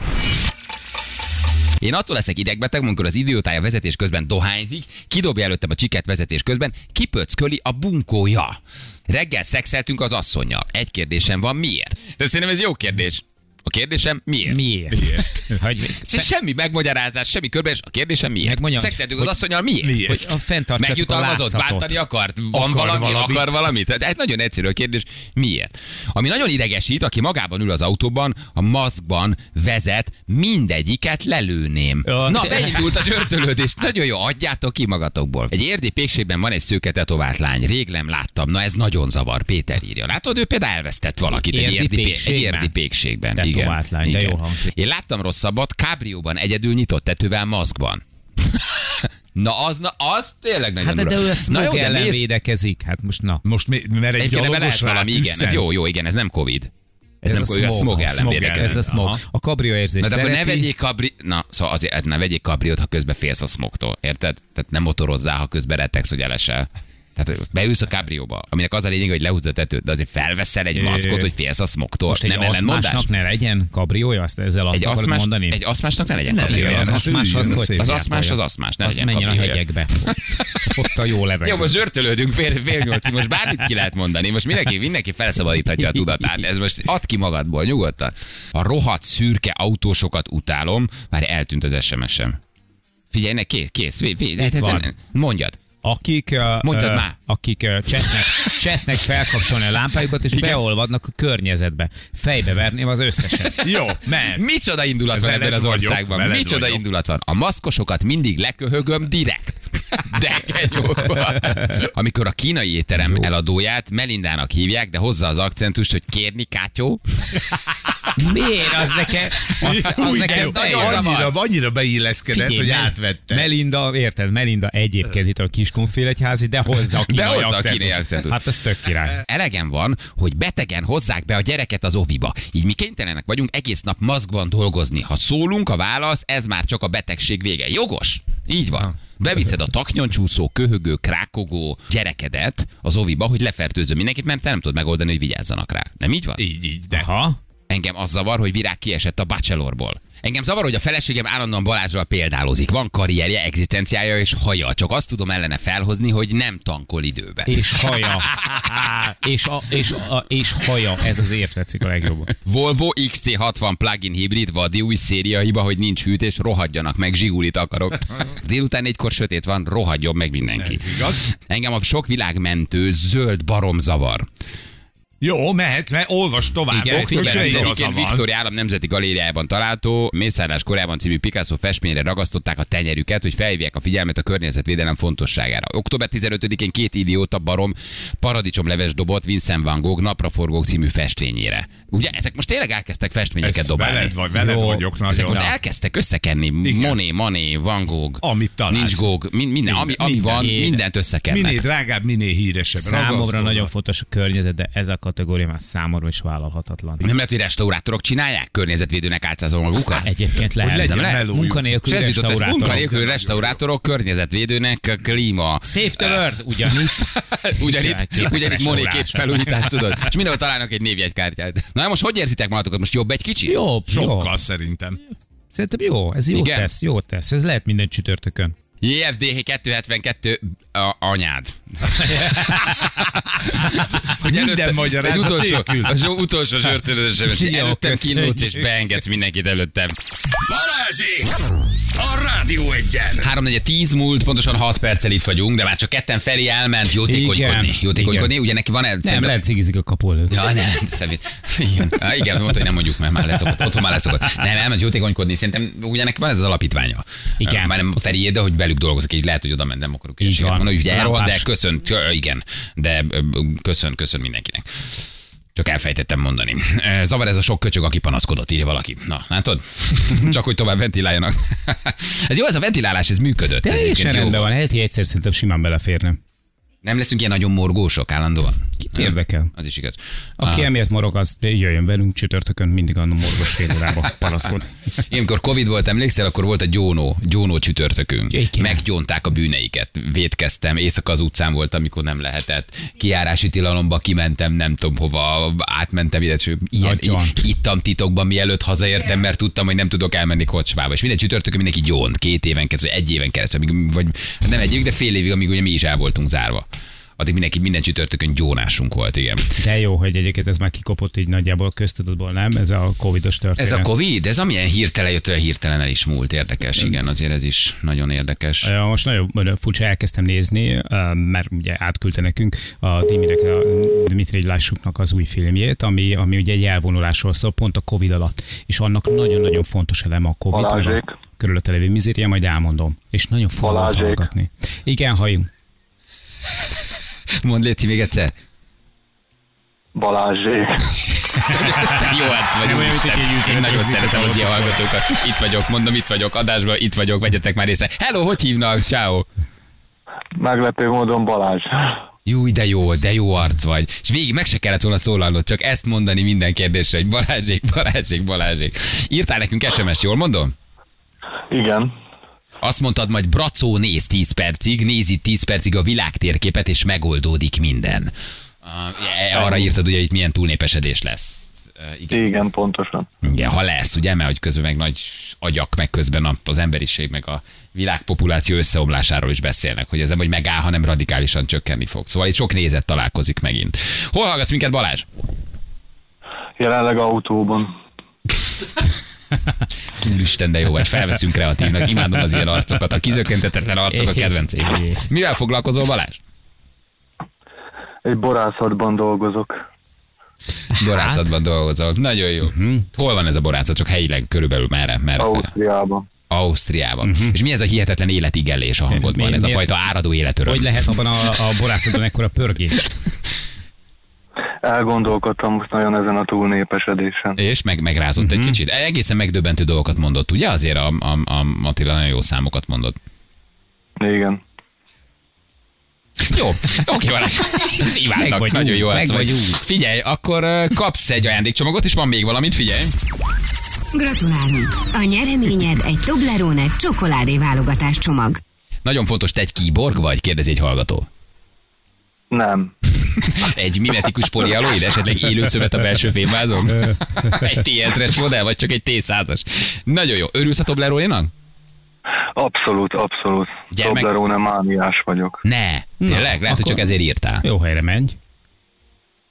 Én attól leszek idegbeteg, amikor az idiótája vezetés közben dohányzik, kidobja előttem a csiket vezetés közben, kipöcköli a bunkója. Reggel szexeltünk az asszonynal. Egy kérdésem van, miért? De szerintem ez jó kérdés. A kérdésem miért? Miért? miért? Hogy, Ez semmi megmagyarázás, semmi körbees. A kérdésem miért? Megmondjam, Szexeltünk az asszonyal miért? Miért? hogy a fenntartsatok Megjutalmazott, bántani akart? Van Akar valami, valamit. akar valamit? De ez nagyon egyszerű a kérdés. Miért? Ami nagyon idegesít, aki magában ül az autóban, a maszkban vezet, mindegyiket lelőném. Ja, Na, de- beindult az örtölődés. Nagyon jó, adjátok ki magatokból. Egy érdi pékségben van egy szőke tetovált lány. Rég nem láttam. Na ez nagyon zavar. Péter írja. Látod, ő például elvesztett valakit egy Érdi érdi, pé- egy pékségben? érdi pékségben. Tetovált lány, de Igen. jól hangzik. Én láttam rosszabbat, kábrióban egyedül nyitott tetővel maszkban. Na az, na, az tényleg nagyon Hát de, ő a smog jó, ellen mész- védekezik. Hát most na. Most mi, mert egy gyalogos valami, igen, ez jó, jó, igen, ez nem Covid. Ez, Ez nem a smog, smog a ellen smog védekezik. Ez a smog. Aha. A kabrió érzés. Na de akkor ne vegyék kabri... Na, szóval azért hát ne vegyék kabriót, ha közben félsz a smogtól, érted? Tehát nem motorozzál, ha közben retegsz, hogy elesel. Tehát beülsz a kabrióba, aminek az a lényeg, hogy lehúzod a tetőt, de azért felveszel egy maszkot, hogy félsz a smogtól. Most egy nem ellentmondás? aszmásnak ne legyen kabriója, azt ezzel azt Egy akarod aszmás, mondani? egy aszmásnak ne legyen Ne kabriója. legyen, az az aszmás az hogy. Az aszmás az aszmás, ne Az legyen menjen a hegyekbe. Ott a jó levegő. Jó, most zsörtölődünk fél, fél nyolcig, most bármit ki lehet mondani. Most mindenki, mindenki felszabadíthatja a tudatát. Ez most add ki magadból, nyugodtan. A rohadt szürke autósokat utálom, már eltűnt az SMS-em. Figyelj, ne, kész, kész, vé, vé, hát ezen- mondjad. Akik, Mondjad uh, már. akik uh, csesznek, csesznek felkapcsolni a lámpájukat, és Igen. beolvadnak a környezetbe. Fejbe verném az összeset. Jó, mert. Micsoda indulat Ez van ebben az országban. Micsoda vagyok. indulat van. A maszkosokat mindig leköhögöm direkt. De kenyóban. Amikor a kínai étterem eladóját Melindának hívják, de hozza az akcentust, hogy kérni kátyó. Miért? Az nekem, az, az Új, nekem nagyon zavar. annyira, annyira beilleszkedett, Figyelj, hogy átvette. Melinda, érted? Melinda egyébként itt a kiskonfélegyházi, de hozza a kínai hozza a akcentust. kínai akcentust. Hát ez tök király. Elegem van, hogy betegen hozzák be a gyereket az oviba. Így mi kénytelenek vagyunk egész nap maszkban dolgozni. Ha szólunk, a válasz, ez már csak a betegség vége. Jogos? Így van. Beviszed a taknyon csúszó, köhögő, krákogó gyerekedet az oviba, hogy lefertőző mindenkit, mert te nem tudod megoldani, hogy vigyázzanak rá. Nem így van? Így, így, de. Ha? Engem az zavar, hogy virág kiesett a bachelorból. Engem zavar, hogy a feleségem állandóan Balázsral példálozik. Van karrierje, egzisztenciája és haja. Csak azt tudom ellene felhozni, hogy nem tankol időbe. És haja. és, a, és, a, és haja. Ez az ért tetszik a legjobban. Volvo XC60 plug-in hibrid vadi új széria hiba, hogy nincs hűtés, rohadjanak meg, zsigulit akarok. Délután négykor sötét van, rohadjon meg mindenki. Ez igaz. Engem a sok világmentő zöld barom zavar. Jó, mehet, mert olvas tovább. Igen, figyelj. Viktória Állam Nemzeti Galériájában található Mészárlás korában című Picasso festményre ragasztották a tenyerüket, hogy felhívják a figyelmet a környezetvédelem fontosságára. Október 15-én két idióta barom paradicsomleves dobott Vincent van Gogh napraforgók című festményére. Ugye ezek most tényleg elkezdtek festményeket Ez dobálni. veled, vagy, veled Jó. vagyok Ezek nagyon. most elkezdtek összekenni. Moné, Mané, Van Gogh, Amit találsz. nincs Gogh, min- minden, ami, ami Minden. van, mindent összekennek. Minél drágább, minél híresebb. Számomra nagyon fontos a környezet, de ez a kategória már számomra is vállalhatatlan. Nem lehet, hogy restaurátorok csinálják? Környezetvédőnek álcázol magukat? Egyébként lehet. legyen nem lehet? melójuk. Munkanélküli restaurátorok. munkanélkül restaurátorok, környezetvédőnek, klíma. Save the world, ugyanitt. ugyanitt, ugyanitt Moné kép felújítást tudod. És mindenhol találnak egy névjegykártyát. Na most hogy érzitek magatokat? Most jobb egy kicsi? Jobb, Sokkal jó. szerintem. Szerintem jó, ez jó Igen? tesz, jó tesz. Ez lehet minden csütörtökön. JFDH 272 a anyád. Hogy Minden előtte- magyarázat egy utolsó, az utolsó zsörtönös SMS. Jó, Előttem kínlódsz és beengedsz mindenkit előttem. Balázsék! A Rádió egyen! 3 4 10 múlt, pontosan 6 perccel itt vagyunk, de már csak ketten Feri elment jótékonykodni. Jótékonykodni, ugye neki van el... Nem, szerintem- lehet cigizik a kapu előtt. Ja, nem, szemét. Igen, Há, igen, mondta, hogy nem mondjuk, mert már leszokott. Otthon már leszokott. Nem, elment jótékonykodni, szerintem ugye neki van ez az alapítványa. Igen. Már nem a Ferié, de hogy velük dolgozik, így lehet, hogy oda ment, nem akarok Így van. mondani, hogy elrohan, de Lámpás. Köszön, kö- igen, de köszön, köszön mindenkinek. Csak elfejtettem mondani. Ö, Zavar ez a sok köcsög, aki panaszkodott, írja valaki. Na, látod? Csak hogy tovább ventiláljanak. ez jó, ez a ventilálás, ez működött. Teljesen jó rendben van, heti egyszer szerintem simán beleférne. Nem leszünk ilyen nagyon morgósok állandóan. Kit érdekel? Az is igaz. Aki Ah. emiatt morog, az jöjjön velünk csütörtökön mindig a morgos fél órába. Én, amikor Covid volt, emlékszel, akkor volt a gyónó, gyónó csütörtökünk. Igen. Meggyónták a bűneiket. Védkeztem, éjszaka az utcán volt, amikor nem lehetett. Kiárási tilalomba kimentem, nem tudom hova, átmentem ide, és ilyen, ittam titokban, mielőtt hazaértem, mert tudtam, hogy nem tudok elmenni kocsmába. És minden csütörtökön mindenki gyónt, két éven keresztül, egy éven keresztül, amíg, vagy nem egy évig, de fél évig, amíg ugye mi is el voltunk zárva. Addig mindenki minden csütörtökön gyónásunk volt, igen. De jó, hogy egyébként ez már kikopott így nagyjából köztudatból, nem? Ez a covidos történet. Ez a Covid, ez amilyen hirtelen jött, olyan hirtelen el is múlt. Érdekes, igen, azért ez is nagyon érdekes. Most nagyon furcsa elkezdtem nézni, mert ugye átküldte nekünk a Diminek, a Dimitri Lássuknak az új filmjét, ami, ami ugye egy elvonulásról szól, pont a Covid alatt. És annak nagyon-nagyon fontos eleme a Covid, Balázsék. a körülötte lévő mizéria, majd elmondom. És nagyon Balázsék. hallgatni. Igen, hajunk. Mondd Léci még egyszer. Balázsék. Jó arc vagy, Nem olyan, úristen. mint egy üzenet, Én nagyon szeretem az ilyen hallgatókat. Itt vagyok, mondom, itt vagyok, adásban itt vagyok, vegyetek már részt. Hello, hogy hívnak? Ciao. Meglepő módon Balázs. Jó, de jó, de jó arc vagy. És végig meg se kellett volna szólalnod, csak ezt mondani minden kérdésre, hogy Balázsék, Balázsék, Balázsék. Írtál nekünk SMS, jól mondom? Igen. Azt mondtad, majd Bracó néz 10 percig, nézi 10 percig a világtérképet, és megoldódik minden. Uh, arra írtad ugye, hogy itt milyen túlnépesedés lesz. Uh, igen. Igen, pontosan. Igen, ha lesz, ugye, mert hogy közben meg nagy agyak, meg közben az emberiség, meg a világpopuláció összeomlásáról is beszélnek, hogy ez nem, hogy megáll, hanem radikálisan csökkenni fog. Szóval itt sok nézet találkozik megint. Hol hallgatsz minket, Balázs? Jelenleg autóban. Úristen, de jó vagy, felveszünk kreatívnak, imádom az ilyen arcokat, a kizökkentetetlen arcok a kedvenceim. Mivel foglalkozol, Balázs? Egy borászatban dolgozok. Borászatban dolgozol. Nagyon jó. Hol van ez a borászat? Csak helyileg körülbelül merre? merre? Ausztriában. Ausztriában. És mi ez a hihetetlen életigellés a hangodban? Mi- Ez a miért? fajta áradó életöröm. Hogy lehet abban a, a borászatban ekkora pörgés? Elgondolkodtam most nagyon ezen a túlnépesedésen. És meg, megrázott Mhm. egy kicsit. Egészen megdöbbentő dolgokat mondott, ugye? Azért a, a, a Attila nagyon jó számokat mondott. Igen. Jó, oké, van. Imádnak, vagy nagyon jó arc vagy. Figyelj, akkor kapsz egy ajándékcsomagot, és van még valamit, figyelj. Gratulálunk! A nyereményed egy Toblerone csokoládé válogatás csomag. Nagyon fontos, te egy kiborg vagy? Kérdezi egy hallgató. Nem. Egy mimetikus polialoid, esetleg élő szövet a belső fémvázon? Egy T-ezres modell, vagy csak egy T100-as? Nagyon jó. Örülsz a Toblerone-nak? Abszolút, abszolút. Gyermek- Toblerone mániás vagyok. Ne. Tényleg? Lehet, hogy csak ezért írtál. Jó helyre menj.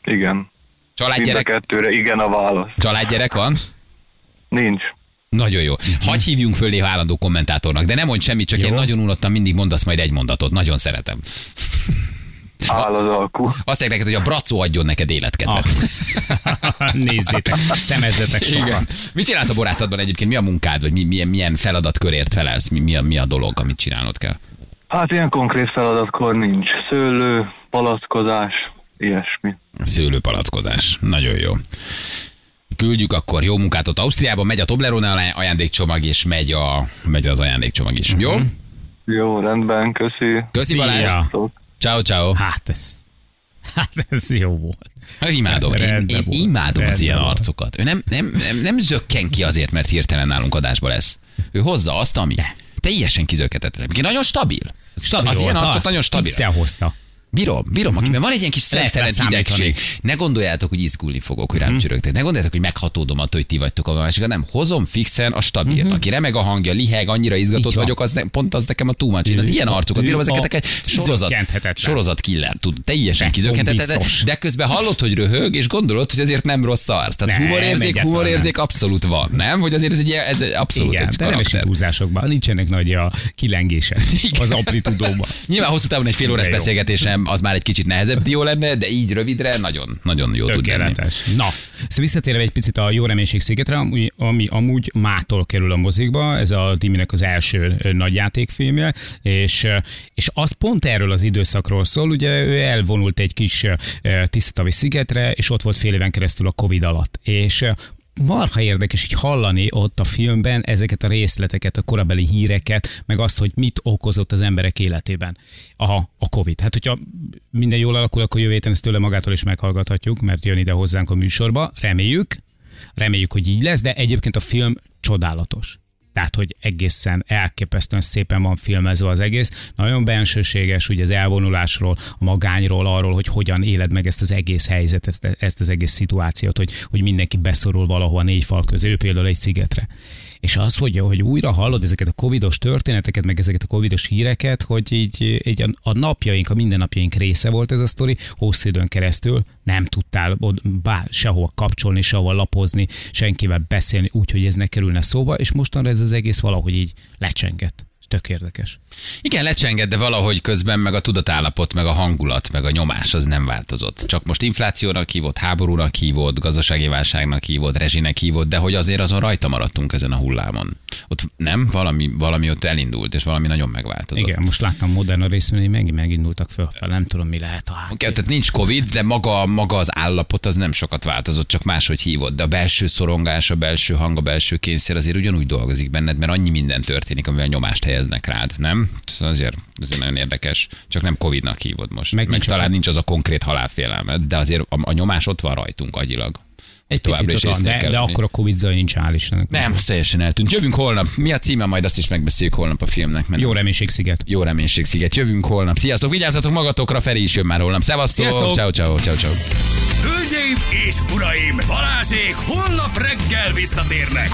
Igen. Mind a Családgyerek, kettőre igen a válasz. családgyerek van? Nincs. Nagyon jó. Hagy hívjunk föl néha állandó kommentátornak, de nem mondj semmit, csak Jó. én nagyon unottam, mindig mondasz majd egy mondatot. Nagyon szeretem. Áll az alkú. Azt mondják neked, hogy a bracó adjon neked életkedvet. Ah. Nézzétek, szemezzetek sokat. Igen. Mit csinálsz a borászatban egyébként? Mi a munkád, vagy mi, milyen, milyen feladatkörért felelsz? Mi, mi, a, mi a dolog, amit csinálnod kell? Hát ilyen konkrét feladatkor nincs. Szőlő, palackozás, ilyesmi. Szőlőpalackozás. Nagyon jó. Küldjük akkor jó munkát ott Ausztriában, megy a Toblerone ajándékcsomag, és megy, a, megy az ajándékcsomag is. Jó? Jó, rendben, köszi. Köszi Balázs. Ciao, ciao. Hát ez, hát ez jó volt. Hát imádom. Én, Rendben én volt. imádom az ilyen arcokat. Ő nem, nem, nem, nem zökken ki azért, mert hirtelen nálunk adásba lesz. Ő hozza azt, ami teljesen kizökhetetlen. Ki nagyon stabil. Stabil az ilyen volt, arcok azt nagyon stabil. Hozta. Bírom, bírom, akiben van egy ilyen kis szemtelen hidegség. Ne gondoljátok, hogy izgulni fogok, hogy rám csörögtek. Ne gondoljátok, hogy meghatódom attól, hogy ti vagytok a másikat. Nem, hozom fixen a stabilt. Aki remeg a hangja, liheg, annyira izgatott vagyok, az ne, pont az nekem a too much. Én az ilyen arcokat bírom, ezeket egy sorozat, sorozat killer, tud, teljesen kizökkenthetetlen, de közben hallod, hogy röhög, és gondolod, hogy azért nem rossz arc. Tehát Nem, humorérzék, humorérzék abszolút van, nem? Hogy azért ez egy, ez egy abszolút Igen, egy de nem esik húzásokban. Nincsenek nagy a kilengések az amplitudóban. Nyilván hosszú távon egy fél órás beszélgetésem az már egy kicsit nehezebb dió lenne, de így rövidre nagyon, nagyon jó tud lenni. Na, szóval visszatérve egy picit a Jó Reménység szigetre, ami, ami amúgy mától kerül a mozikba, ez a Diminek az első nagy játékfilmje, és, és az pont erről az időszakról szól, ugye ő elvonult egy kis ö, tisztatavi szigetre, és ott volt fél éven keresztül a Covid alatt, és marha érdekes így hallani ott a filmben ezeket a részleteket, a korabeli híreket, meg azt, hogy mit okozott az emberek életében a, a Covid. Hát, hogyha minden jól alakul, akkor jövő héten ezt tőle magától is meghallgathatjuk, mert jön ide hozzánk a műsorba. Reméljük, reméljük, hogy így lesz, de egyébként a film csodálatos. Tehát, hogy egészen elképesztően szépen van filmezve az egész. Nagyon bensőséges, ugye az elvonulásról, a magányról, arról, hogy hogyan éled meg ezt az egész helyzetet, ezt, az egész szituációt, hogy, hogy mindenki beszorul valahova négy fal közé, ő például egy szigetre. És az, hogy, hogy újra hallod ezeket a covidos történeteket, meg ezeket a covidos híreket, hogy így, így a, a napjaink, a mindennapjaink része volt ez a sztori, hosszú időn keresztül nem tudtál bár, sehova kapcsolni, sehova lapozni, senkivel beszélni, úgy, hogy ez ne kerülne szóba, és mostanra ez az egész valahogy így lecsengett. Tök érdekes. Igen, lecsenged, de valahogy közben meg a tudatállapot, meg a hangulat, meg a nyomás az nem változott. Csak most inflációnak hívott, háborúnak hívott, gazdasági válságnak hívott, rezsinek hívott, de hogy azért azon rajta maradtunk ezen a hullámon. Ott nem, valami, valami ott elindult, és valami nagyon megváltozott. Igen, most láttam modern részben, hogy megint megindultak fölfel, nem tudom, mi lehet a hát. Oké, tehát nincs Covid, de maga, maga az állapot az nem sokat változott, csak máshogy hívott. De a belső szorongás, a belső hang, a belső kényszer azért ugyanúgy dolgozik benned, mert annyi minden történik, amivel nyomást helyeznek rád, nem? Ez azért, azért nagyon érdekes. Csak nem Covidnak hívod most. Meg Meg, nincs talán a- nincs az a konkrét halálfélelmed, de azért a, a nyomás ott van rajtunk agyilag. Egy picit is ott van, de, kell de akkor a Covid zaj nincs, hál' Istennek. Nem, az teljesen eltűnt. Jövünk holnap. Mi a címe? Majd azt is megbeszéljük holnap a filmnek. Mert Jó reménység sziget. jó reménység sziget. Jövünk holnap. Sziasztok, vigyázzatok magatokra, Feri is jön már holnap. Szevasztok, Sziasztok! ciao, ciao, ciao, ciao. Hölgyeim és uraim, Balázsék holnap reggel visszatérnek.